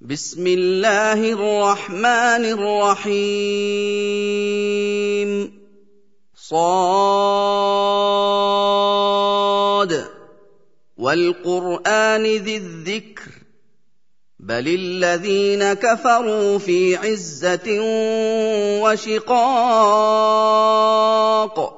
بسم الله الرحمن الرحيم. صاد. والقرآن ذي الذكر. بل الذين كفروا في عزة وشقاق.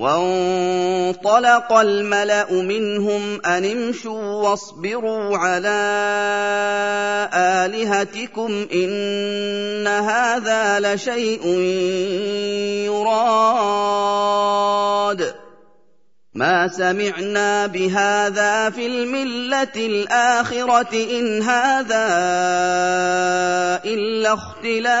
وانطلق الملأ منهم أن امشوا واصبروا على آلهتكم إن هذا لشيء يراد. ما سمعنا بهذا في الملة الآخرة إن هذا إلا اختلاق.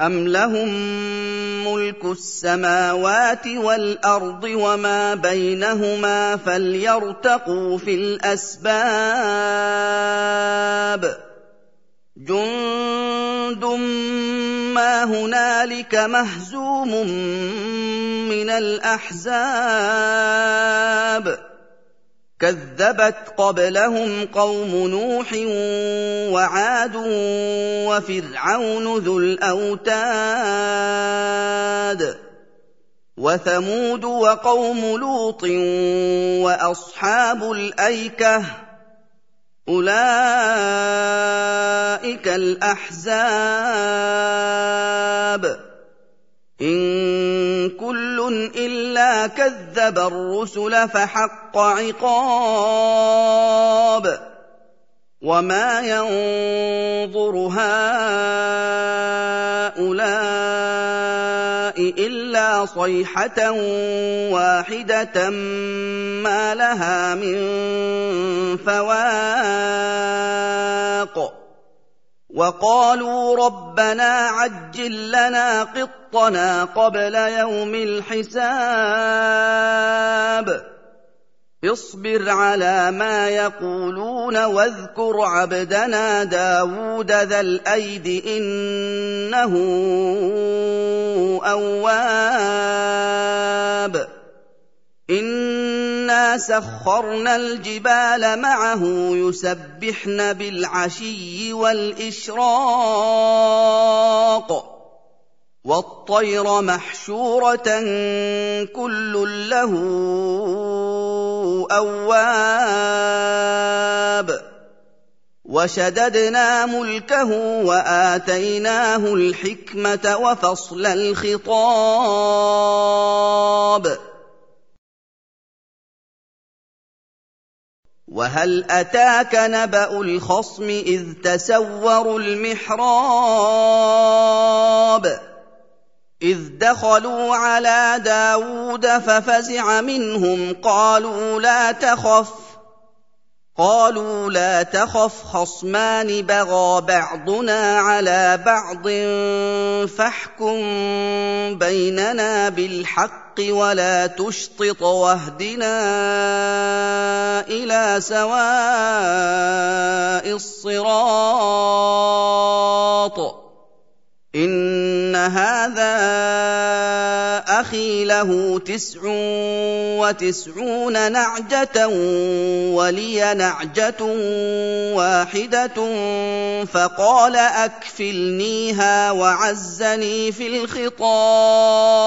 أم لهم ملك السماوات والأرض وما بينهما فليرتقوا في الأسباب جند ما هنالك مهزوم من الاحزاب كذبت قبلهم قوم نوح وعاد وفرعون ذو الأوتاد وثمود وقوم لوط وأصحاب الأيكة أولئك الأحزاب كذب الرسل فحق عقاب وما ينظر هؤلاء إلا صيحة واحدة ما لها من فواق وقالوا ربنا عجل لنا قطنا قبل يوم الحساب. اصبر على ما يقولون واذكر عبدنا داود ذا الأيد إنه أواب. انا سخرنا الجبال معه يسبحن بالعشي والإشراق والطير محشورة كل له أواب وشددنا ملكه وآتيناه الحكمة وفصل الخطاب وهل اتاك نبا الخصم اذ تسوروا المحراب؟ اذ دخلوا على داود ففزع منهم قالوا لا تخف. قالوا لا تخف خصمان بغى بعضنا على بعض فاحكم بيننا بالحق ولا تشطط واهدنا إلى سواء الصراط. إن هذا أخي له تسع وتسعون نعجة ولي نعجة واحدة فقال أكفلنيها وعزني في الخطاب.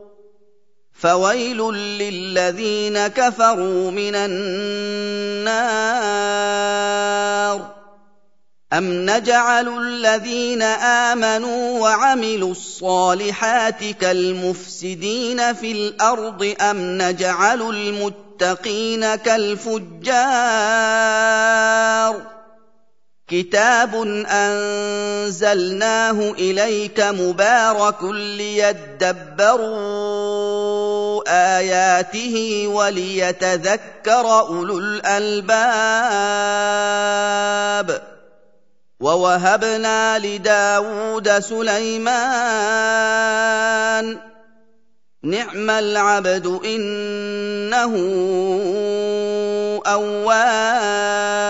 فويل للذين كفروا من النار. أم نجعل الذين آمنوا وعملوا الصالحات كالمفسدين في الأرض؟ أم نجعل المتقين كالفجار؟ كتاب أنزلناه إليك مبارك ليدبروا آياته وليتذكر أولو الألباب ووهبنا لداود سليمان نعم العبد إنه أواب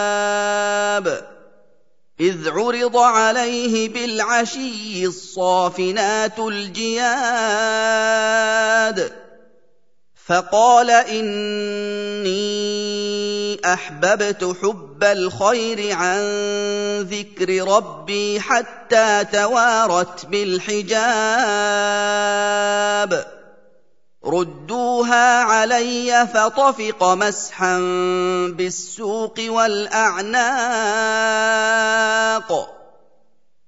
إذ عرض عليه بالعشي الصافنات الجياد فقال إني أحببت حب الخير عن ذكر ربي حتى توارت بالحجاب. ردوها علي فطفق مسحا بالسوق والأعناق.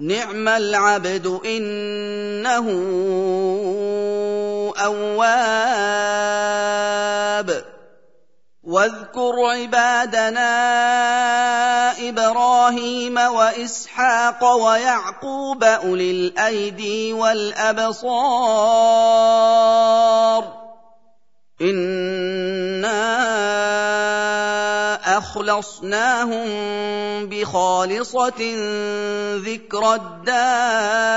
نعم العبد إنه أواب. واذكر عبادنا إبراهيم وإسحاق ويعقوب أولي الأيدي والأبصار. إنا اخلصناهم بخالصة ذكر الدار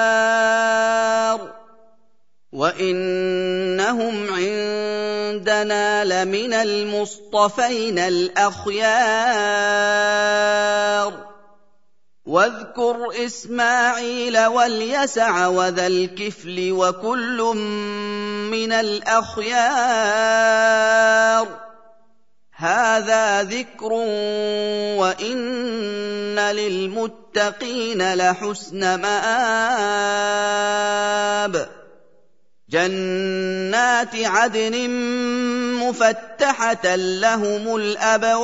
وإنهم عندنا لمن المصطفين الأخيار واذكر إسماعيل واليسع وذا الكفل وكل من الأخيار هذا ذكر وإن للمتقين لحسن مآب. جنات عدن مفتحة لهم الأبواب.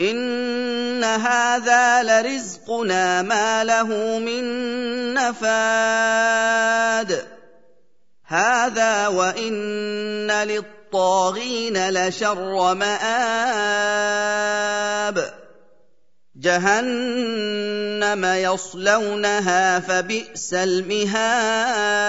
ان هذا لرزقنا ما له من نفاد هذا وان للطاغين لشر مآب جهنم يصلونها فبئس المهاد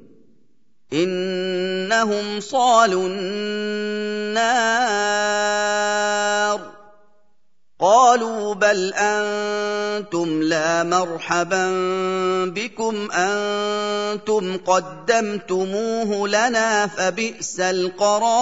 إنهم صالوا النار. قالوا بل أنتم لا مرحبا بكم أنتم قدمتموه لنا فبئس القرار.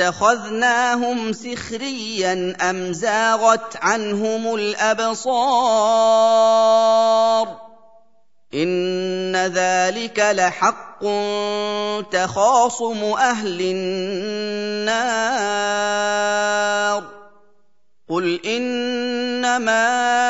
اتخذناهم سخريا أم زاغت عنهم الأبصار؟ إن ذلك لحق تخاصم أهل النار. قل إنما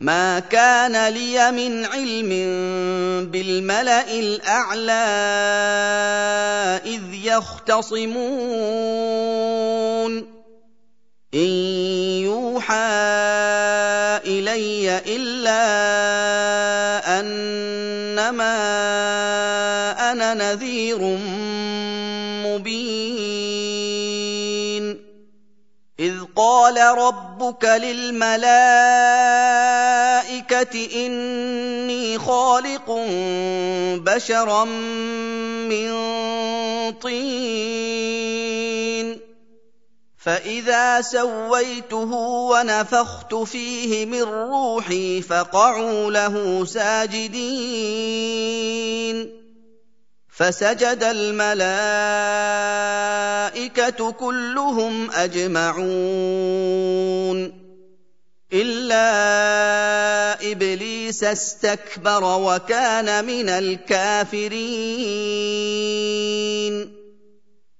ما كان لي من علم بالملا الاعلى اذ يختصمون ان يوحى الي الا قال ربك للملائكه اني خالق بشرا من طين فاذا سويته ونفخت فيه من روحي فقعوا له ساجدين فسجد الملائكة كلهم أجمعون. إلا إبليس استكبر وكان من الكافرين.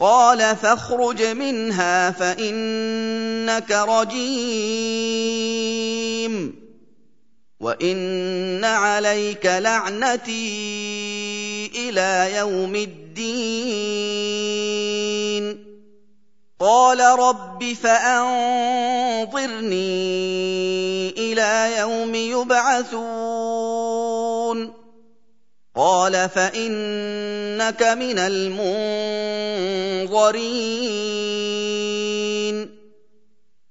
قال فاخرج منها فانك رجيم وان عليك لعنتي إلى يوم الدين قال رب فانظرني إلى يوم يبعثون قال فانك من المنظرين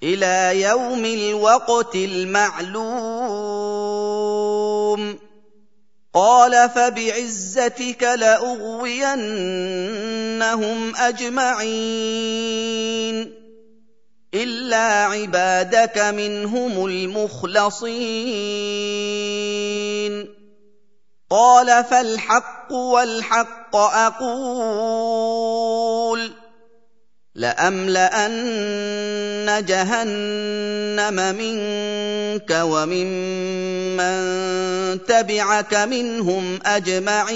إلى يوم الوقت المعلوم قال فبعزتك لاغوينهم اجمعين الا عبادك منهم المخلصين قال فالحق والحق أقول لأملأن جهنم منك وممن تبعك منهم أجمعين